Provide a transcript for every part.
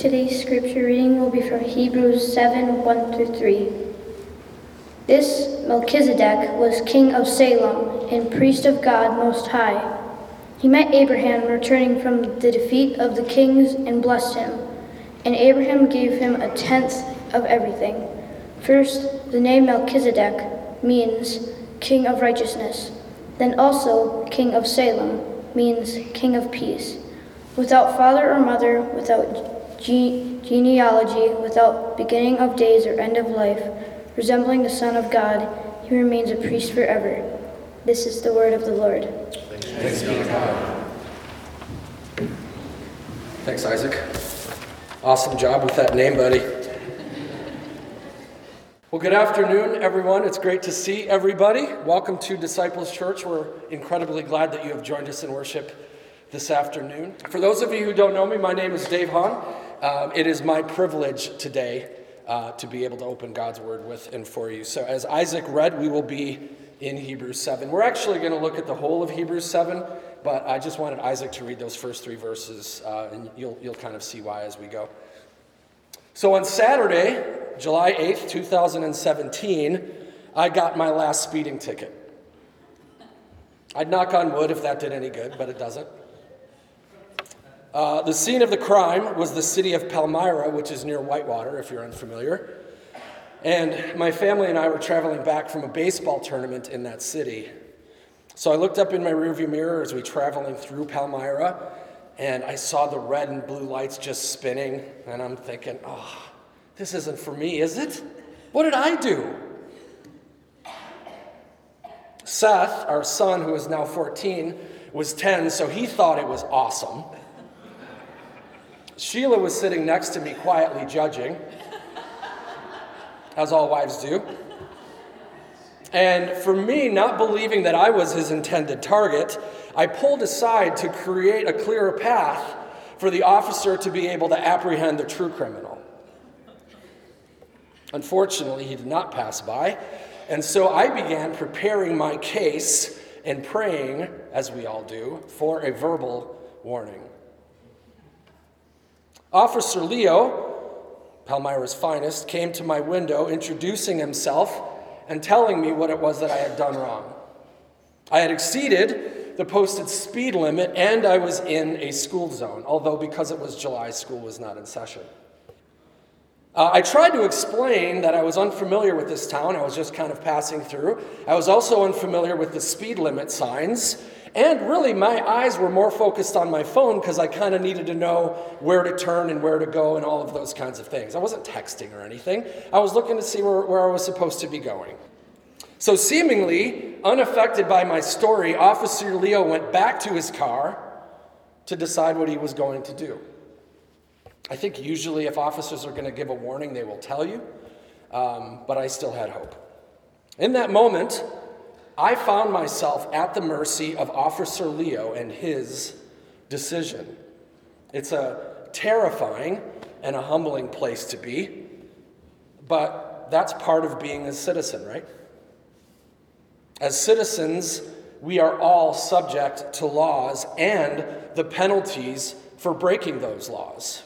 Today's scripture reading will be from Hebrews 7 1 through 3. This Melchizedek was king of Salem and priest of God Most High. He met Abraham returning from the defeat of the kings and blessed him. And Abraham gave him a tenth of everything. First, the name Melchizedek means king of righteousness. Then also, king of Salem means king of peace. Without father or mother, without ge- genealogy, without beginning of days or end of life, resembling the Son of God, he remains a priest forever. This is the word of the Lord. Thanks. Thanks, Isaac. Awesome job with that name, buddy. Well, good afternoon, everyone. It's great to see everybody. Welcome to Disciples Church. We're incredibly glad that you have joined us in worship this afternoon. For those of you who don't know me, my name is Dave Hahn. Um, it is my privilege today uh, to be able to open God's Word with and for you. So, as Isaac read, we will be in Hebrews 7. We're actually going to look at the whole of Hebrews 7, but I just wanted Isaac to read those first three verses, uh, and you'll, you'll kind of see why as we go. So, on Saturday, July 8th, 2017, I got my last speeding ticket. I'd knock on wood if that did any good, but it doesn't. Uh, the scene of the crime was the city of Palmyra, which is near Whitewater, if you're unfamiliar. And my family and I were traveling back from a baseball tournament in that city. So I looked up in my rearview mirror as we were traveling through Palmyra, and I saw the red and blue lights just spinning, and I'm thinking, oh, this isn't for me, is it? What did I do? Seth, our son, who is now 14, was 10, so he thought it was awesome. Sheila was sitting next to me, quietly judging, as all wives do. And for me, not believing that I was his intended target, I pulled aside to create a clearer path for the officer to be able to apprehend the true criminal. Unfortunately, he did not pass by, and so I began preparing my case and praying, as we all do, for a verbal warning. Officer Leo, Palmyra's finest, came to my window introducing himself and telling me what it was that I had done wrong. I had exceeded the posted speed limit and I was in a school zone, although because it was July, school was not in session. Uh, I tried to explain that I was unfamiliar with this town. I was just kind of passing through. I was also unfamiliar with the speed limit signs. And really, my eyes were more focused on my phone because I kind of needed to know where to turn and where to go and all of those kinds of things. I wasn't texting or anything, I was looking to see where, where I was supposed to be going. So, seemingly unaffected by my story, Officer Leo went back to his car to decide what he was going to do. I think usually if officers are going to give a warning, they will tell you, um, but I still had hope. In that moment, I found myself at the mercy of Officer Leo and his decision. It's a terrifying and a humbling place to be, but that's part of being a citizen, right? As citizens, we are all subject to laws and the penalties for breaking those laws.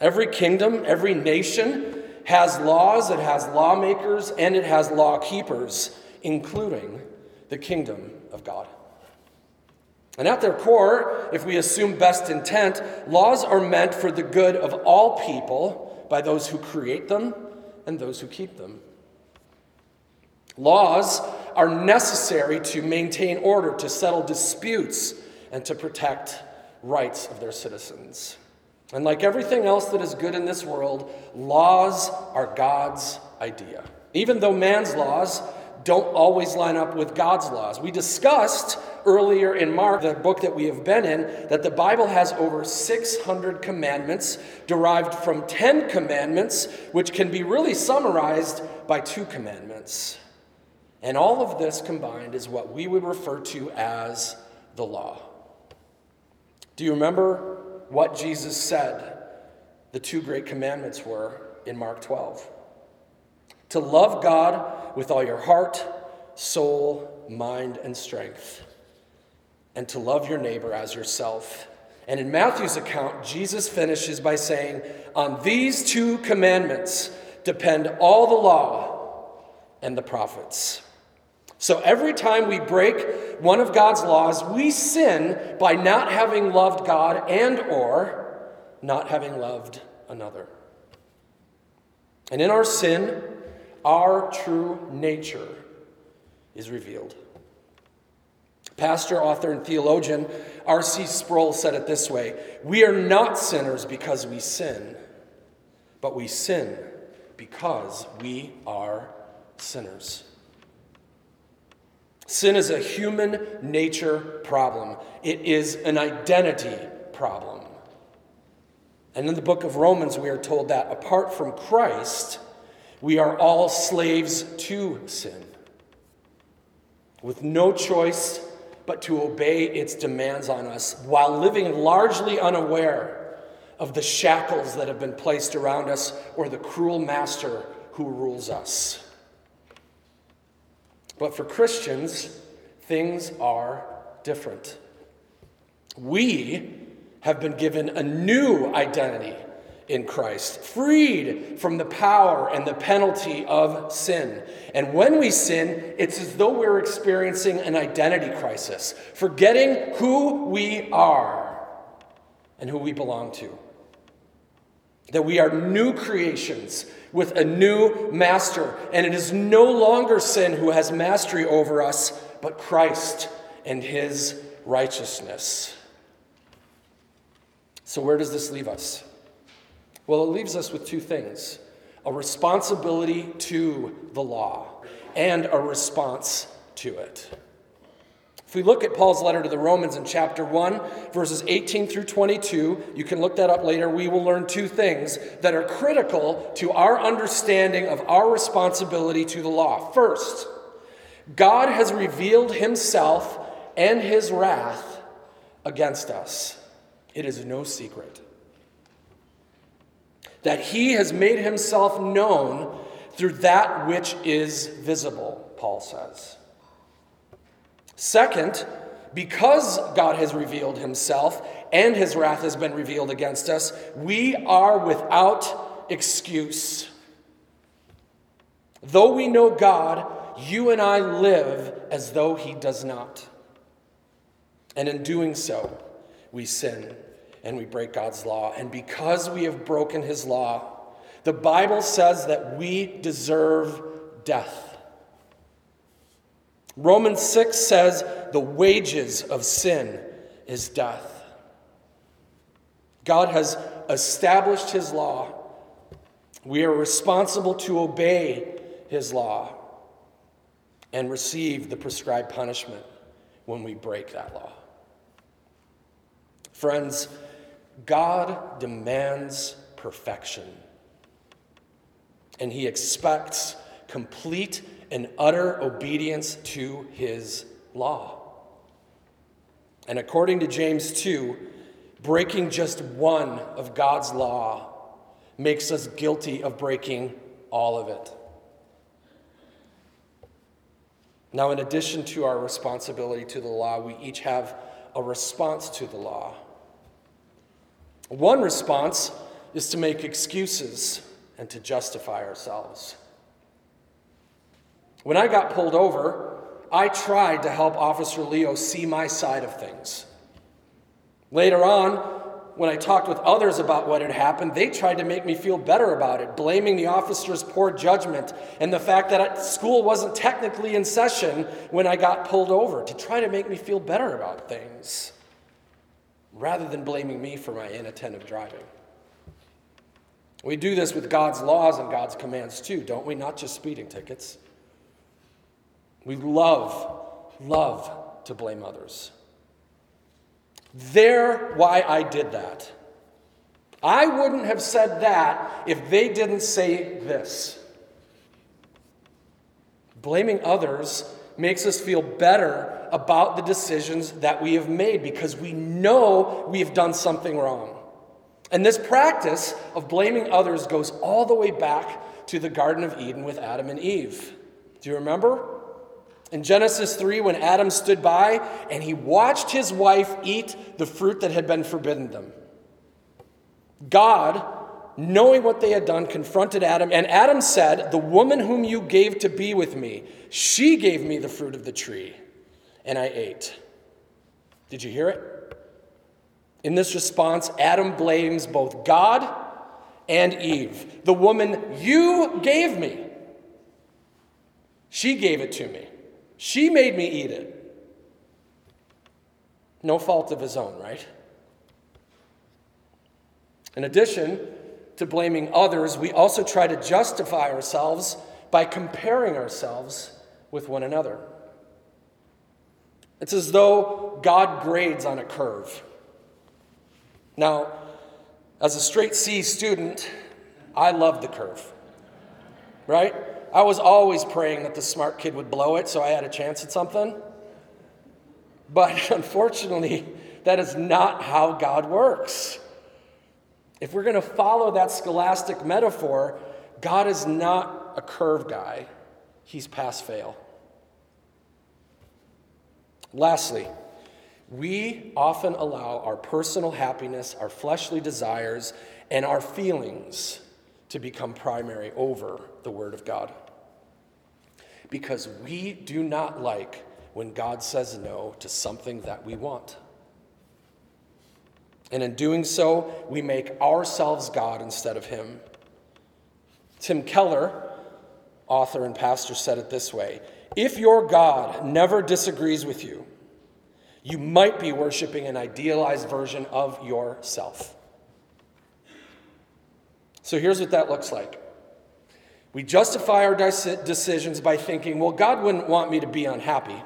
Every kingdom, every nation has laws, it has lawmakers, and it has law keepers, including the kingdom of God. And at their core, if we assume best intent, laws are meant for the good of all people by those who create them and those who keep them. Laws are necessary to maintain order, to settle disputes, and to protect rights of their citizens. And like everything else that is good in this world, laws are God's idea. Even though man's laws don't always line up with God's laws. We discussed earlier in Mark, the book that we have been in, that the Bible has over 600 commandments derived from 10 commandments, which can be really summarized by two commandments. And all of this combined is what we would refer to as the law. Do you remember what Jesus said the two great commandments were in Mark 12 to love God with all your heart, soul, mind, and strength, and to love your neighbor as yourself. And in Matthew's account, Jesus finishes by saying, On these two commandments depend all the law and the prophets. So every time we break one of God's laws, we sin by not having loved God and or not having loved another. And in our sin, our true nature is revealed. Pastor, author, and theologian R.C. Sproul said it this way We are not sinners because we sin, but we sin because we are sinners. Sin is a human nature problem, it is an identity problem. And in the book of Romans, we are told that apart from Christ, we are all slaves to sin, with no choice but to obey its demands on us while living largely unaware of the shackles that have been placed around us or the cruel master who rules us. But for Christians, things are different. We have been given a new identity in Christ, freed from the power and the penalty of sin. And when we sin, it's as though we're experiencing an identity crisis, forgetting who we are and who we belong to. That we are new creations with a new master, and it is no longer sin who has mastery over us, but Christ and his righteousness. So, where does this leave us? Well, it leaves us with two things a responsibility to the law and a response to it. If we look at Paul's letter to the Romans in chapter 1, verses 18 through 22, you can look that up later. We will learn two things that are critical to our understanding of our responsibility to the law. First, God has revealed himself and his wrath against us. It is no secret that he has made himself known through that which is visible, Paul says. Second, because God has revealed himself and his wrath has been revealed against us, we are without excuse. Though we know God, you and I live as though he does not. And in doing so, we sin and we break God's law. And because we have broken his law, the Bible says that we deserve death. Romans 6 says the wages of sin is death. God has established his law. We are responsible to obey his law and receive the prescribed punishment when we break that law. Friends, God demands perfection. And he expects complete and utter obedience to his law. And according to James 2, breaking just one of God's law makes us guilty of breaking all of it. Now, in addition to our responsibility to the law, we each have a response to the law. One response is to make excuses and to justify ourselves. When I got pulled over, I tried to help Officer Leo see my side of things. Later on, when I talked with others about what had happened, they tried to make me feel better about it, blaming the officer's poor judgment and the fact that school wasn't technically in session when I got pulled over, to try to make me feel better about things rather than blaming me for my inattentive driving. We do this with God's laws and God's commands too, don't we? Not just speeding tickets. We love, love to blame others. There, why I did that. I wouldn't have said that if they didn't say this. Blaming others makes us feel better about the decisions that we have made because we know we have done something wrong. And this practice of blaming others goes all the way back to the Garden of Eden with Adam and Eve. Do you remember? In Genesis 3, when Adam stood by and he watched his wife eat the fruit that had been forbidden them, God, knowing what they had done, confronted Adam. And Adam said, The woman whom you gave to be with me, she gave me the fruit of the tree, and I ate. Did you hear it? In this response, Adam blames both God and Eve. The woman you gave me, she gave it to me. She made me eat it. No fault of his own, right? In addition to blaming others, we also try to justify ourselves by comparing ourselves with one another. It's as though God grades on a curve. Now, as a straight C student, I love the curve, right? I was always praying that the smart kid would blow it so I had a chance at something. But unfortunately, that is not how God works. If we're going to follow that scholastic metaphor, God is not a curve guy, He's pass fail. Lastly, we often allow our personal happiness, our fleshly desires, and our feelings to become primary over the Word of God. Because we do not like when God says no to something that we want. And in doing so, we make ourselves God instead of Him. Tim Keller, author and pastor, said it this way If your God never disagrees with you, you might be worshiping an idealized version of yourself. So here's what that looks like. We justify our decisions by thinking, well, God wouldn't want me to be unhappy.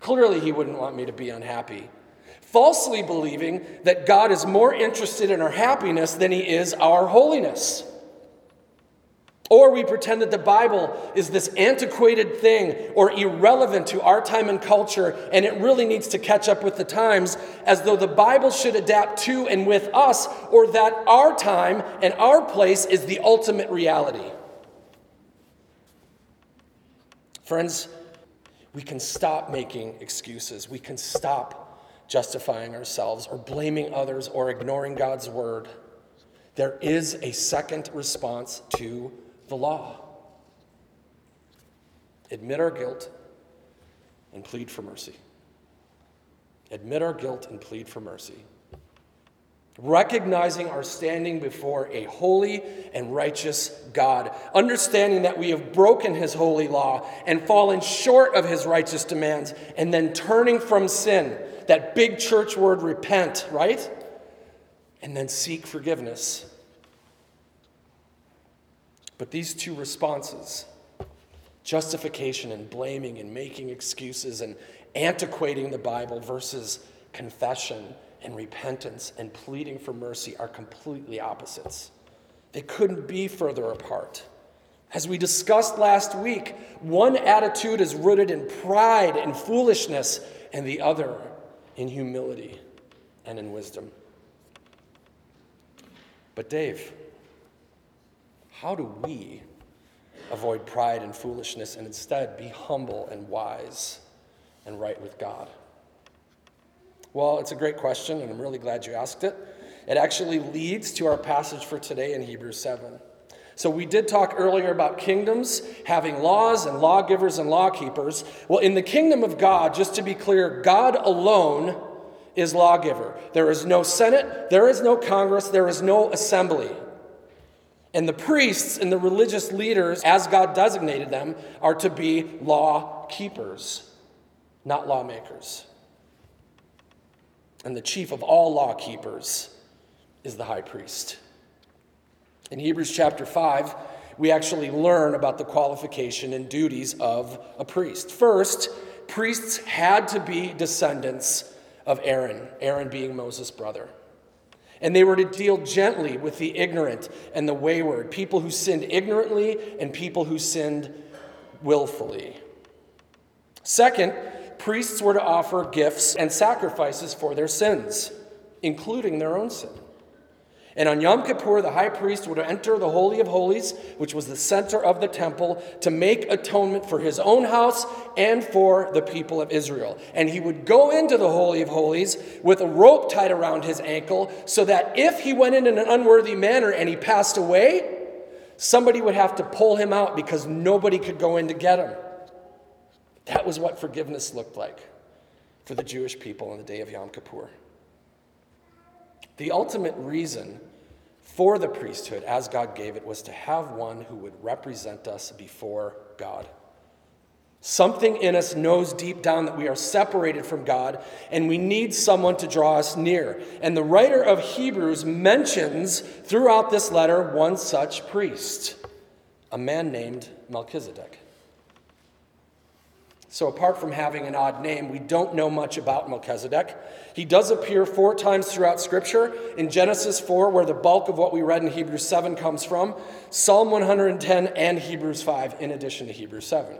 Clearly, He wouldn't want me to be unhappy. Falsely believing that God is more interested in our happiness than He is our holiness. Or we pretend that the Bible is this antiquated thing or irrelevant to our time and culture, and it really needs to catch up with the times, as though the Bible should adapt to and with us, or that our time and our place is the ultimate reality. Friends, we can stop making excuses. We can stop justifying ourselves or blaming others or ignoring God's word. There is a second response to the law. Admit our guilt and plead for mercy. Admit our guilt and plead for mercy. Recognizing our standing before a holy and righteous God, understanding that we have broken his holy law and fallen short of his righteous demands, and then turning from sin, that big church word repent, right? And then seek forgiveness but these two responses, justification and blaming and making excuses and antiquating the Bible versus confession and repentance and pleading for mercy, are completely opposites. They couldn't be further apart. As we discussed last week, one attitude is rooted in pride and foolishness, and the other in humility and in wisdom. But, Dave, how do we avoid pride and foolishness and instead be humble and wise and right with God? Well, it's a great question, and I'm really glad you asked it. It actually leads to our passage for today in Hebrews 7. So, we did talk earlier about kingdoms having laws and lawgivers and lawkeepers. Well, in the kingdom of God, just to be clear, God alone is lawgiver. There is no Senate, there is no Congress, there is no assembly. And the priests and the religious leaders, as God designated them, are to be law keepers, not lawmakers. And the chief of all law keepers is the high priest. In Hebrews chapter 5, we actually learn about the qualification and duties of a priest. First, priests had to be descendants of Aaron, Aaron being Moses' brother. And they were to deal gently with the ignorant and the wayward, people who sinned ignorantly and people who sinned willfully. Second, priests were to offer gifts and sacrifices for their sins, including their own sin. And on Yom Kippur, the high priest would enter the Holy of Holies, which was the center of the temple, to make atonement for his own house and for the people of Israel. And he would go into the Holy of Holies with a rope tied around his ankle, so that if he went in in an unworthy manner and he passed away, somebody would have to pull him out because nobody could go in to get him. That was what forgiveness looked like for the Jewish people on the day of Yom Kippur. The ultimate reason for the priesthood, as God gave it, was to have one who would represent us before God. Something in us knows deep down that we are separated from God and we need someone to draw us near. And the writer of Hebrews mentions throughout this letter one such priest, a man named Melchizedek. So, apart from having an odd name, we don't know much about Melchizedek. He does appear four times throughout Scripture in Genesis 4, where the bulk of what we read in Hebrews 7 comes from, Psalm 110, and Hebrews 5, in addition to Hebrews 7.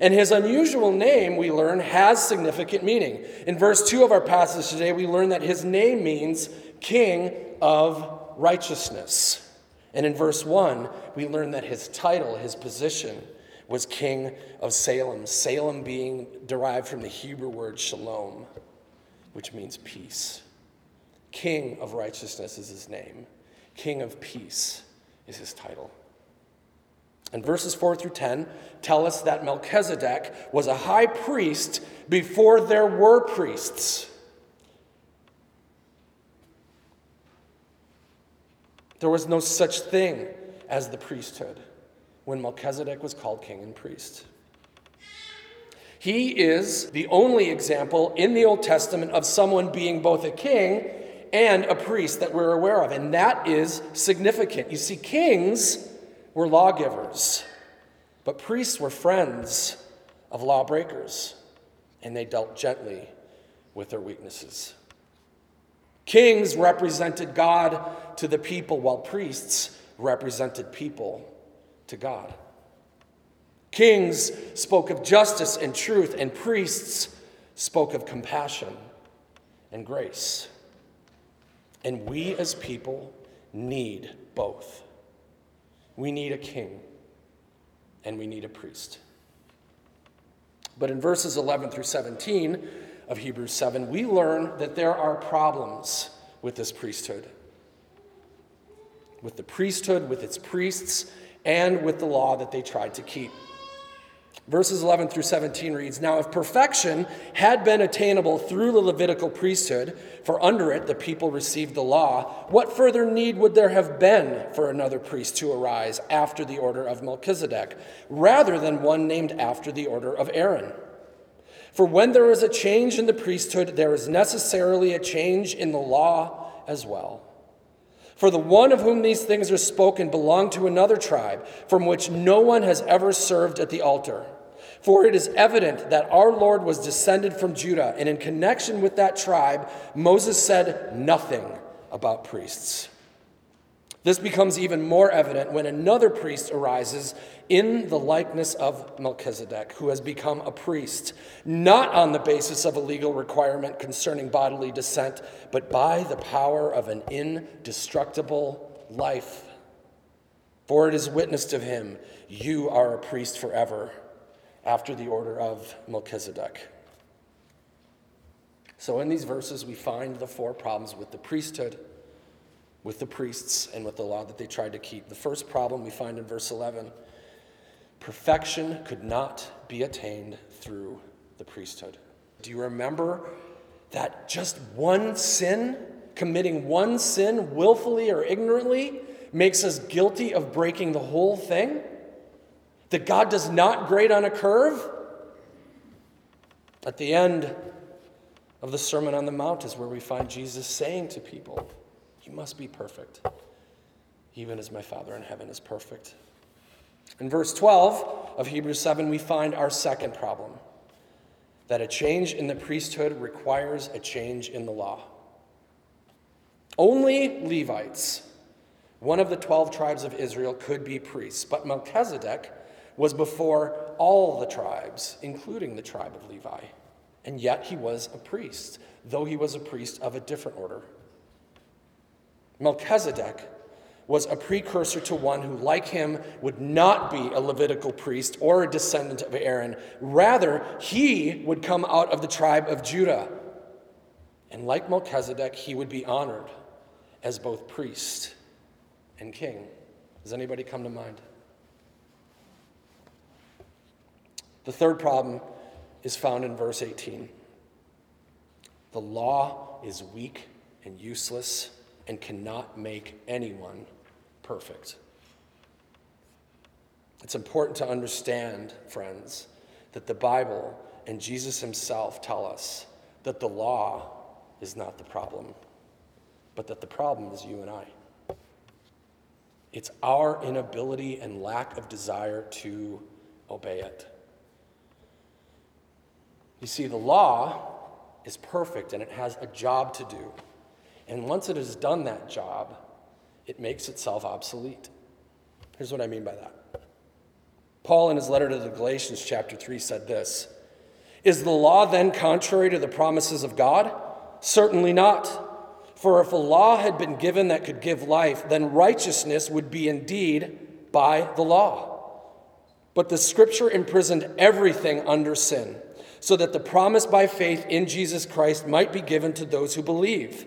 And his unusual name, we learn, has significant meaning. In verse 2 of our passage today, we learn that his name means King of Righteousness. And in verse 1, we learn that his title, his position, was king of Salem, Salem being derived from the Hebrew word shalom, which means peace. King of righteousness is his name, King of peace is his title. And verses 4 through 10 tell us that Melchizedek was a high priest before there were priests. There was no such thing as the priesthood when Melchizedek was called king and priest. He is the only example in the Old Testament of someone being both a king and a priest that we're aware of, and that is significant. You see, kings were lawgivers, but priests were friends of lawbreakers, and they dealt gently with their weaknesses. Kings represented God to the people, while priests represented people to God. Kings spoke of justice and truth, and priests spoke of compassion and grace. And we as people need both. We need a king and we need a priest. But in verses 11 through 17 of Hebrews 7, we learn that there are problems with this priesthood. With the priesthood, with its priests, and with the law that they tried to keep. Verses 11 through 17 reads Now, if perfection had been attainable through the Levitical priesthood, for under it the people received the law, what further need would there have been for another priest to arise after the order of Melchizedek, rather than one named after the order of Aaron? For when there is a change in the priesthood, there is necessarily a change in the law as well. For the one of whom these things are spoken belonged to another tribe, from which no one has ever served at the altar. For it is evident that our Lord was descended from Judah, and in connection with that tribe, Moses said nothing about priests. This becomes even more evident when another priest arises in the likeness of Melchizedek, who has become a priest, not on the basis of a legal requirement concerning bodily descent, but by the power of an indestructible life. For it is witnessed of him, You are a priest forever, after the order of Melchizedek. So, in these verses, we find the four problems with the priesthood with the priests and with the law that they tried to keep. The first problem we find in verse 11 perfection could not be attained through the priesthood. Do you remember that just one sin, committing one sin willfully or ignorantly, makes us guilty of breaking the whole thing? That God does not grade on a curve? At the end of the Sermon on the Mount is where we find Jesus saying to people, you must be perfect, even as my Father in heaven is perfect. In verse 12 of Hebrews 7, we find our second problem that a change in the priesthood requires a change in the law. Only Levites, one of the 12 tribes of Israel, could be priests, but Melchizedek was before all the tribes, including the tribe of Levi. And yet he was a priest, though he was a priest of a different order. Melchizedek was a precursor to one who, like him, would not be a Levitical priest or a descendant of Aaron. Rather, he would come out of the tribe of Judah. And like Melchizedek, he would be honored as both priest and king. Does anybody come to mind? The third problem is found in verse 18. The law is weak and useless and cannot make anyone perfect. It's important to understand, friends, that the Bible and Jesus himself tell us that the law is not the problem, but that the problem is you and I. It's our inability and lack of desire to obey it. You see, the law is perfect and it has a job to do. And once it has done that job, it makes itself obsolete. Here's what I mean by that. Paul, in his letter to the Galatians, chapter 3, said this Is the law then contrary to the promises of God? Certainly not. For if a law had been given that could give life, then righteousness would be indeed by the law. But the scripture imprisoned everything under sin, so that the promise by faith in Jesus Christ might be given to those who believe.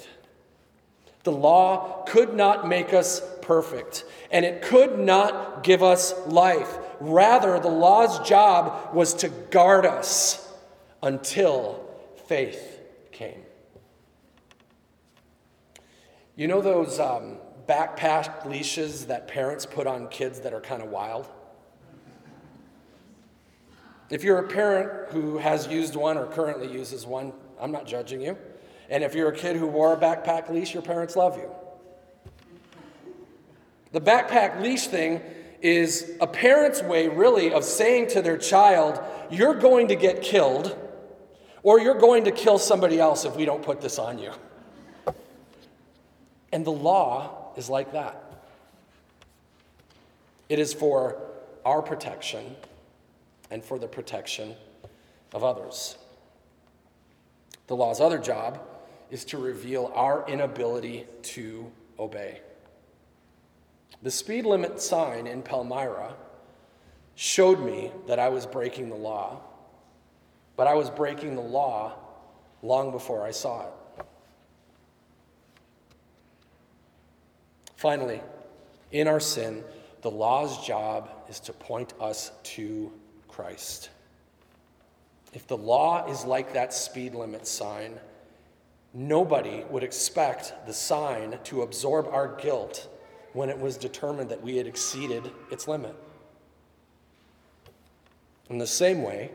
The law could not make us perfect, and it could not give us life. Rather, the law's job was to guard us until faith came. You know those um, backpack leashes that parents put on kids that are kind of wild? If you're a parent who has used one or currently uses one, I'm not judging you. And if you're a kid who wore a backpack leash, your parents love you. The backpack leash thing is a parent's way, really, of saying to their child, You're going to get killed, or you're going to kill somebody else if we don't put this on you. And the law is like that it is for our protection and for the protection of others. The law's other job is to reveal our inability to obey. The speed limit sign in Palmyra showed me that I was breaking the law, but I was breaking the law long before I saw it. Finally, in our sin, the law's job is to point us to Christ. If the law is like that speed limit sign, Nobody would expect the sign to absorb our guilt when it was determined that we had exceeded its limit. In the same way,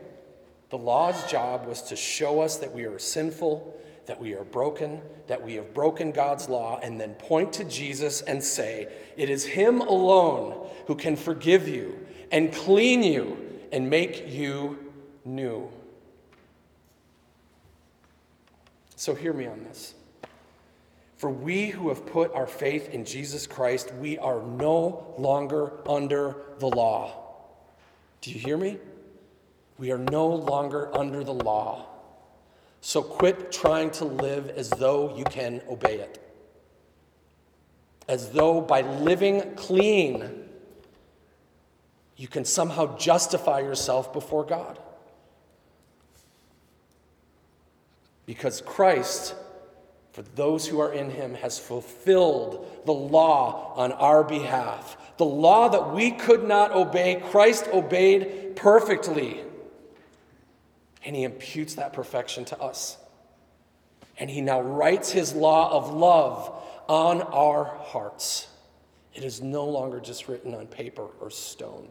the law's job was to show us that we are sinful, that we are broken, that we have broken God's law, and then point to Jesus and say, It is Him alone who can forgive you and clean you and make you new. So hear me on this. For we who have put our faith in Jesus Christ, we are no longer under the law. Do you hear me? We are no longer under the law. So quit trying to live as though you can obey it. As though by living clean, you can somehow justify yourself before God. Because Christ, for those who are in him, has fulfilled the law on our behalf. The law that we could not obey, Christ obeyed perfectly. And he imputes that perfection to us. And he now writes his law of love on our hearts. It is no longer just written on paper or stone.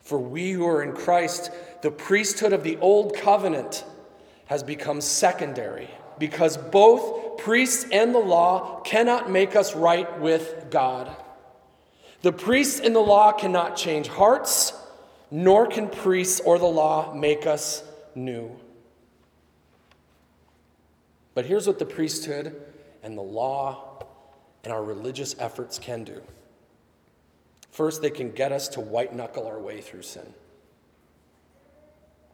For we who are in Christ, the priesthood of the old covenant, has become secondary because both priests and the law cannot make us right with God. The priests and the law cannot change hearts, nor can priests or the law make us new. But here's what the priesthood and the law and our religious efforts can do. First, they can get us to white knuckle our way through sin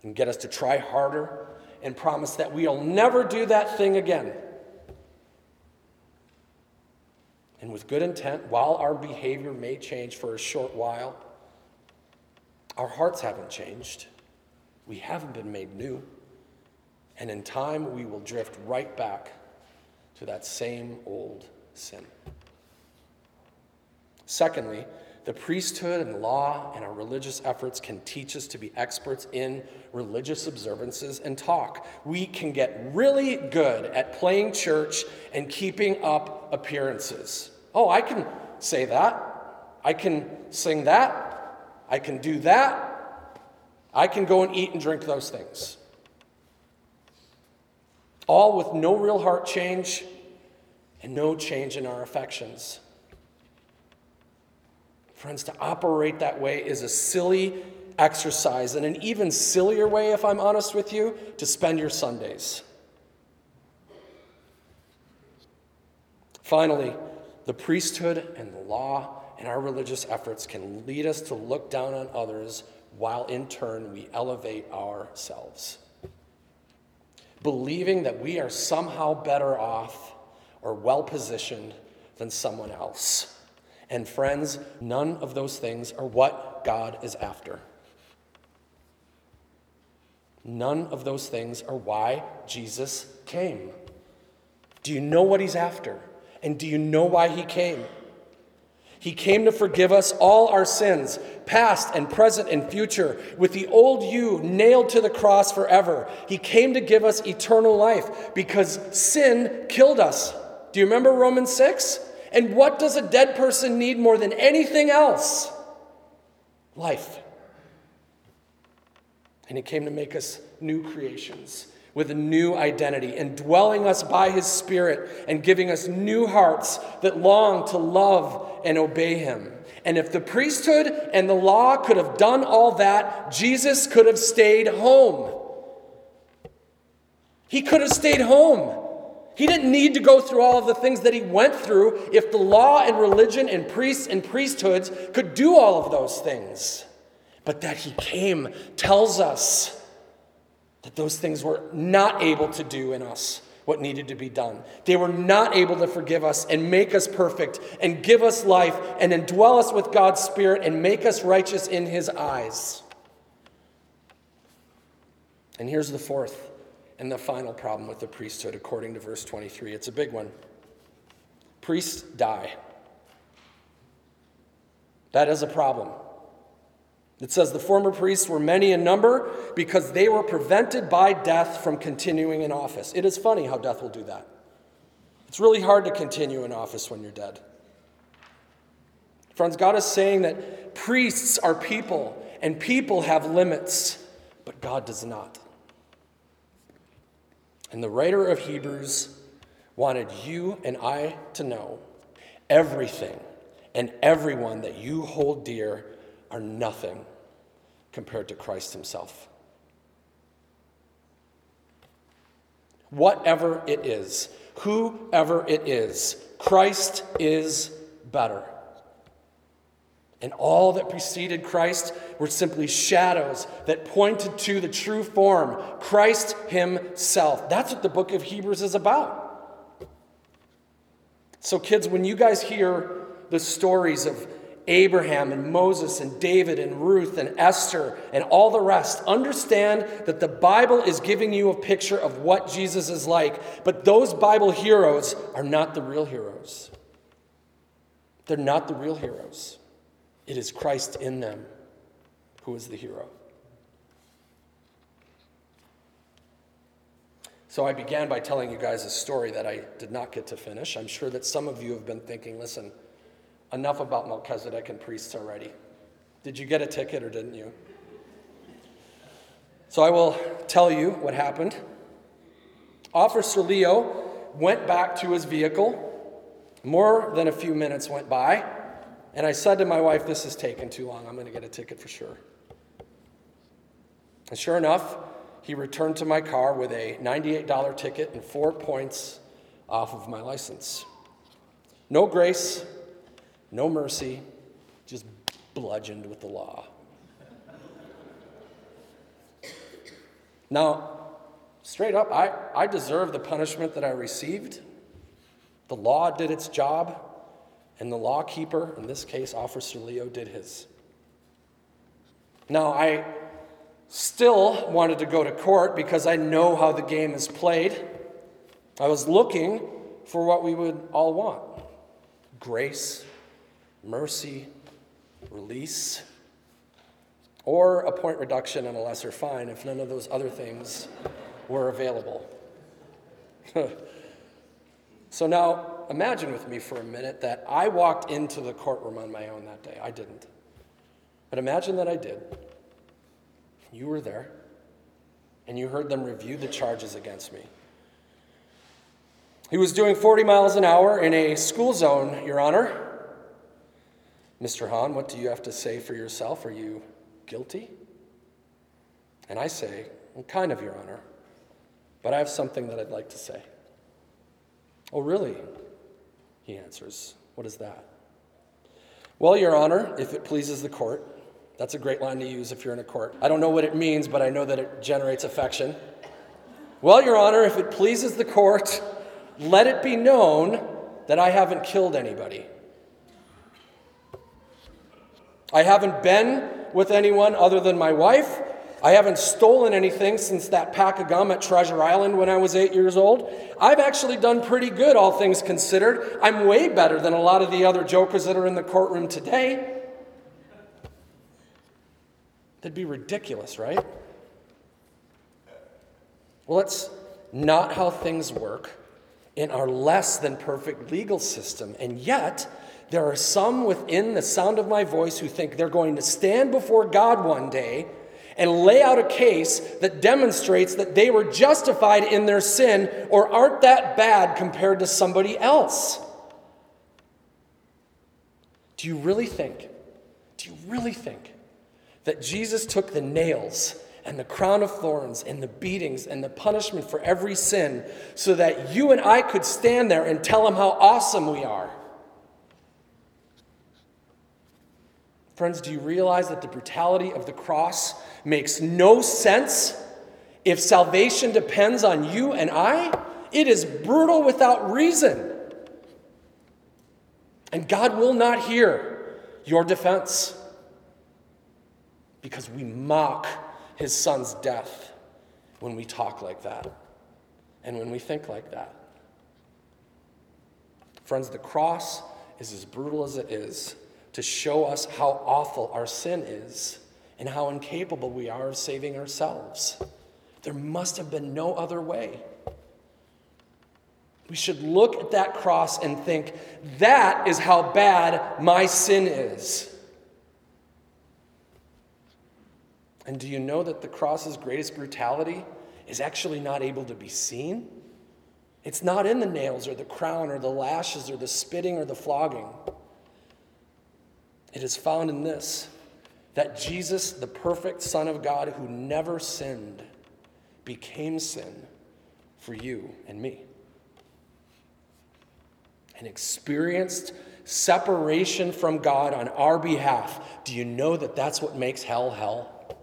and get us to try harder and promise that we'll never do that thing again. And with good intent, while our behavior may change for a short while, our hearts haven't changed. We haven't been made new. And in time, we will drift right back to that same old sin. Secondly, the priesthood and law and our religious efforts can teach us to be experts in religious observances and talk. We can get really good at playing church and keeping up appearances. Oh, I can say that. I can sing that. I can do that. I can go and eat and drink those things. All with no real heart change and no change in our affections. Friends, to operate that way is a silly exercise, and an even sillier way, if I'm honest with you, to spend your Sundays. Finally, the priesthood and the law and our religious efforts can lead us to look down on others while in turn we elevate ourselves. Believing that we are somehow better off or well positioned than someone else. And friends, none of those things are what God is after. None of those things are why Jesus came. Do you know what he's after? And do you know why he came? He came to forgive us all our sins, past and present and future, with the old you nailed to the cross forever. He came to give us eternal life because sin killed us. Do you remember Romans 6? And what does a dead person need more than anything else? Life. And He came to make us new creations with a new identity, indwelling us by His Spirit and giving us new hearts that long to love and obey Him. And if the priesthood and the law could have done all that, Jesus could have stayed home. He could have stayed home. He didn't need to go through all of the things that he went through if the law and religion and priests and priesthoods could do all of those things. But that he came tells us that those things were not able to do in us what needed to be done. They were not able to forgive us and make us perfect and give us life and indwell us with God's Spirit and make us righteous in his eyes. And here's the fourth and the final problem with the priesthood, according to verse 23, it's a big one. Priests die. That is a problem. It says the former priests were many in number because they were prevented by death from continuing in office. It is funny how death will do that. It's really hard to continue in office when you're dead. Friends, God is saying that priests are people and people have limits, but God does not. And the writer of Hebrews wanted you and I to know everything and everyone that you hold dear are nothing compared to Christ Himself. Whatever it is, whoever it is, Christ is better. And all that preceded Christ were simply shadows that pointed to the true form, Christ Himself. That's what the book of Hebrews is about. So, kids, when you guys hear the stories of Abraham and Moses and David and Ruth and Esther and all the rest, understand that the Bible is giving you a picture of what Jesus is like, but those Bible heroes are not the real heroes. They're not the real heroes. It is Christ in them who is the hero. So I began by telling you guys a story that I did not get to finish. I'm sure that some of you have been thinking, listen, enough about Melchizedek and priests already. Did you get a ticket or didn't you? So I will tell you what happened. Officer Leo went back to his vehicle. More than a few minutes went by. And I said to my wife, This is taking too long. I'm going to get a ticket for sure. And sure enough, he returned to my car with a $98 ticket and four points off of my license. No grace, no mercy, just bludgeoned with the law. Now, straight up, I, I deserve the punishment that I received. The law did its job, and the law keeper, in this case, Officer Leo, did his. Now, I still wanted to go to court because I know how the game is played. I was looking for what we would all want grace, mercy, release, or a point reduction and a lesser fine if none of those other things were available. so now imagine with me for a minute that I walked into the courtroom on my own that day. I didn't. But imagine that I did. You were there, and you heard them review the charges against me. He was doing 40 miles an hour in a school zone, Your Honor. Mr. Hahn, what do you have to say for yourself? Are you guilty? And I say, well, kind of, Your Honor, but I have something that I'd like to say. Oh, really? He answers, What is that? Well, Your Honor, if it pleases the court, that's a great line to use if you're in a court. I don't know what it means, but I know that it generates affection. Well, Your Honor, if it pleases the court, let it be known that I haven't killed anybody. I haven't been with anyone other than my wife. I haven't stolen anything since that pack of gum at Treasure Island when I was eight years old. I've actually done pretty good, all things considered. I'm way better than a lot of the other jokers that are in the courtroom today. That'd be ridiculous, right? Well, that's not how things work in our less than perfect legal system. And yet, there are some within the sound of my voice who think they're going to stand before God one day and lay out a case that demonstrates that they were justified in their sin or aren't that bad compared to somebody else. Do you really think, do you really think that Jesus took the nails and the crown of thorns and the beatings and the punishment for every sin so that you and I could stand there and tell him how awesome we are. Friends, do you realize that the brutality of the cross makes no sense if salvation depends on you and I? It is brutal without reason. And God will not hear your defense because we mock his son's death when we talk like that and when we think like that. Friends, the cross is as brutal as it is to show us how awful our sin is and how incapable we are of saving ourselves. There must have been no other way. We should look at that cross and think, that is how bad my sin is. And do you know that the cross's greatest brutality is actually not able to be seen? It's not in the nails or the crown or the lashes or the spitting or the flogging. It is found in this that Jesus, the perfect Son of God who never sinned, became sin for you and me. And experienced separation from God on our behalf. Do you know that that's what makes hell hell?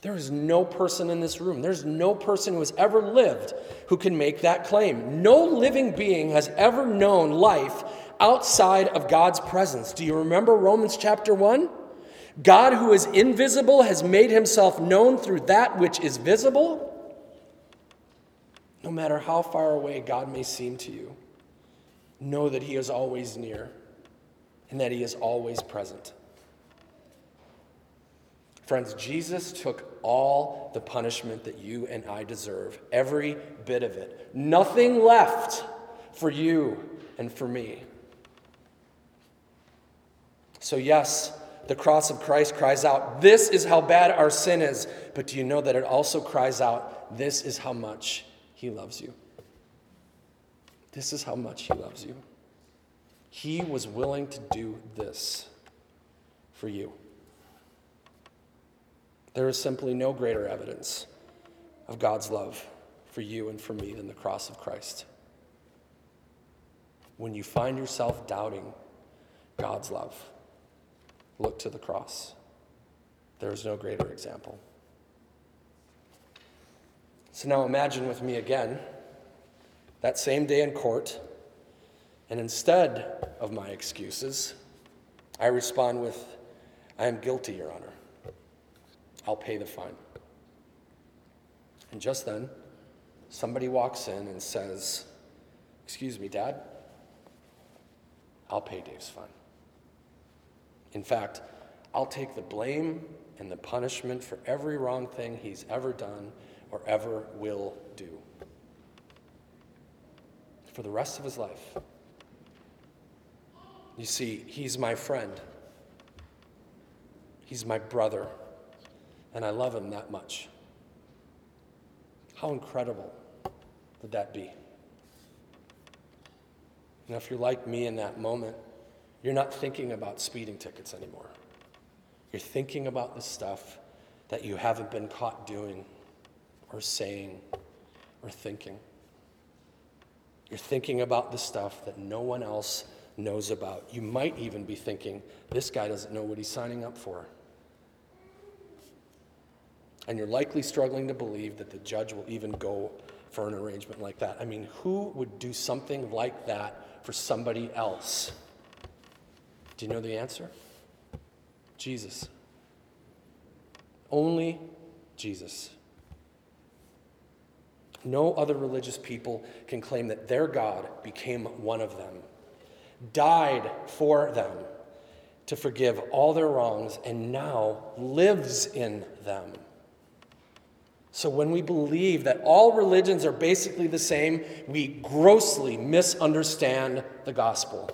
There is no person in this room, there's no person who has ever lived who can make that claim. No living being has ever known life outside of God's presence. Do you remember Romans chapter 1? God, who is invisible, has made himself known through that which is visible. No matter how far away God may seem to you, know that he is always near and that he is always present. Friends, Jesus took all the punishment that you and I deserve, every bit of it. Nothing left for you and for me. So, yes, the cross of Christ cries out, This is how bad our sin is. But do you know that it also cries out, This is how much He loves you? This is how much He loves you. He was willing to do this for you. There is simply no greater evidence of God's love for you and for me than the cross of Christ. When you find yourself doubting God's love, look to the cross. There is no greater example. So now imagine with me again that same day in court, and instead of my excuses, I respond with, I am guilty, Your Honor. I'll pay the fine. And just then, somebody walks in and says, Excuse me, Dad, I'll pay Dave's fine. In fact, I'll take the blame and the punishment for every wrong thing he's ever done or ever will do for the rest of his life. You see, he's my friend, he's my brother, and I love him that much. How incredible would that be? Now, if you're like me in that moment, you're not thinking about speeding tickets anymore. You're thinking about the stuff that you haven't been caught doing or saying or thinking. You're thinking about the stuff that no one else knows about. You might even be thinking, this guy doesn't know what he's signing up for. And you're likely struggling to believe that the judge will even go for an arrangement like that. I mean, who would do something like that for somebody else? Do you know the answer? Jesus. Only Jesus. No other religious people can claim that their God became one of them, died for them to forgive all their wrongs, and now lives in them. So, when we believe that all religions are basically the same, we grossly misunderstand the gospel.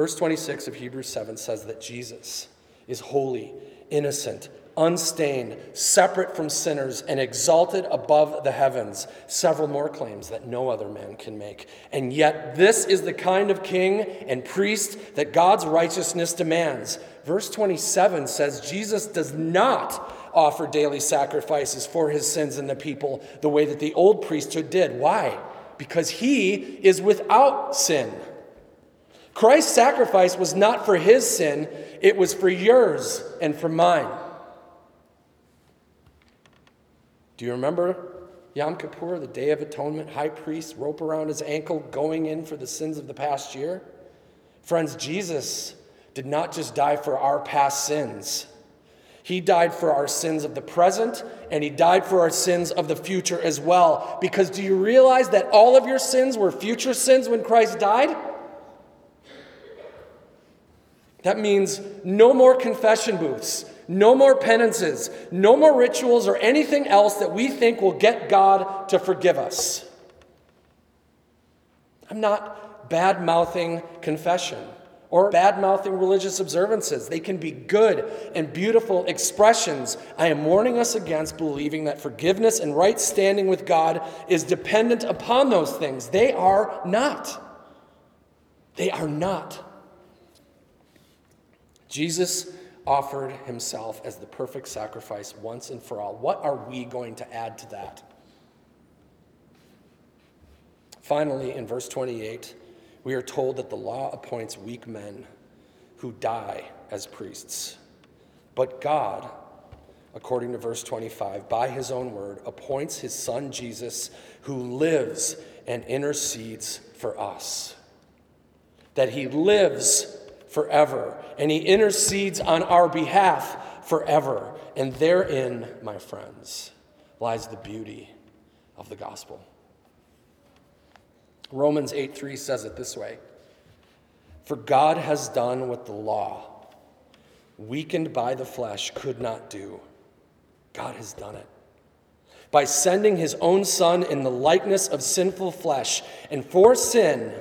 Verse 26 of Hebrews 7 says that Jesus is holy, innocent, unstained, separate from sinners, and exalted above the heavens. Several more claims that no other man can make. And yet, this is the kind of king and priest that God's righteousness demands. Verse 27 says Jesus does not offer daily sacrifices for his sins and the people the way that the old priesthood did. Why? Because he is without sin. Christ's sacrifice was not for his sin, it was for yours and for mine. Do you remember Yom Kippur, the Day of Atonement, high priest, rope around his ankle, going in for the sins of the past year? Friends, Jesus did not just die for our past sins. He died for our sins of the present, and He died for our sins of the future as well. Because do you realize that all of your sins were future sins when Christ died? That means no more confession booths, no more penances, no more rituals or anything else that we think will get God to forgive us. I'm not bad mouthing confession or bad mouthing religious observances. They can be good and beautiful expressions. I am warning us against believing that forgiveness and right standing with God is dependent upon those things. They are not. They are not. Jesus offered himself as the perfect sacrifice once and for all. What are we going to add to that? Finally, in verse 28, we are told that the law appoints weak men who die as priests. But God, according to verse 25, by his own word, appoints his son Jesus, who lives and intercedes for us. That he lives forever, and he intercedes on our behalf forever. And therein, my friends, lies the beauty of the gospel. Romans 8 3 says it this way For God has done what the law, weakened by the flesh, could not do. God has done it. By sending his own Son in the likeness of sinful flesh, and for sin,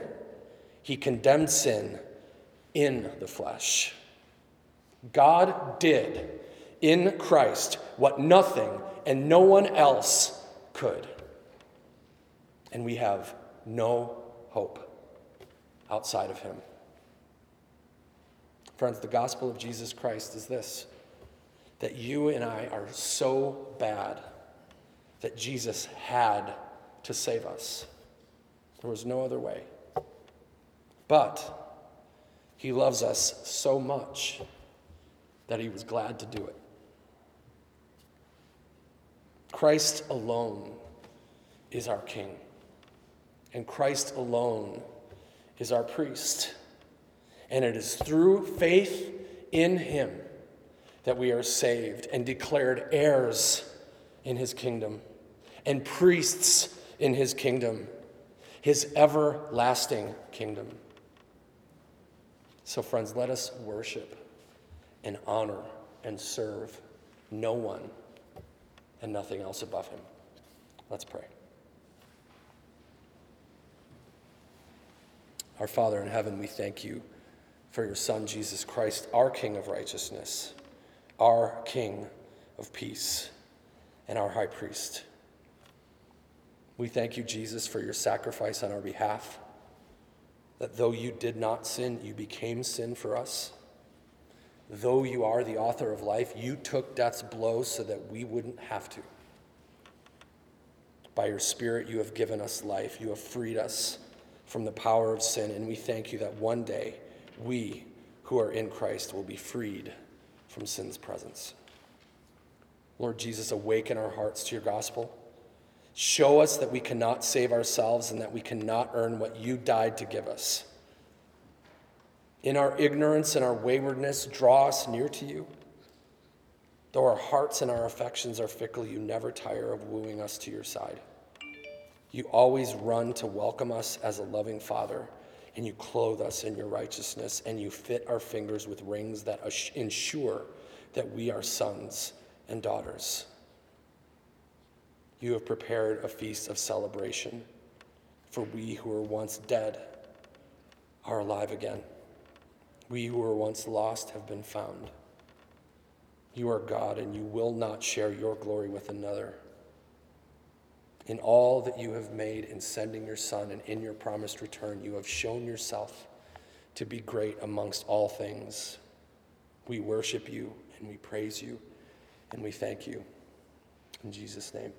he condemned sin in the flesh. God did in Christ what nothing and no one else could. And we have no hope outside of Him. Friends, the gospel of Jesus Christ is this that you and I are so bad that Jesus had to save us. There was no other way. But he loves us so much that he was glad to do it. Christ alone is our King, and Christ alone is our priest. And it is through faith in him that we are saved and declared heirs in his kingdom and priests in his kingdom, his everlasting kingdom. So, friends, let us worship and honor and serve no one and nothing else above him. Let's pray. Our Father in heaven, we thank you for your Son, Jesus Christ, our King of righteousness, our King of peace, and our high priest. We thank you, Jesus, for your sacrifice on our behalf, that though you did not sin, you became sin for us. Though you are the author of life, you took death's blow so that we wouldn't have to. By your Spirit, you have given us life. You have freed us from the power of sin, and we thank you that one day we who are in Christ will be freed from sin's presence. Lord Jesus, awaken our hearts to your gospel. Show us that we cannot save ourselves and that we cannot earn what you died to give us. In our ignorance and our waywardness, draw us near to you. Though our hearts and our affections are fickle, you never tire of wooing us to your side. You always run to welcome us as a loving Father, and you clothe us in your righteousness, and you fit our fingers with rings that ensure that we are sons and daughters. You have prepared a feast of celebration, for we who were once dead are alive again. We who were once lost have been found. You are God, and you will not share your glory with another. In all that you have made in sending your Son and in your promised return, you have shown yourself to be great amongst all things. We worship you and we praise you and we thank you. In Jesus' name.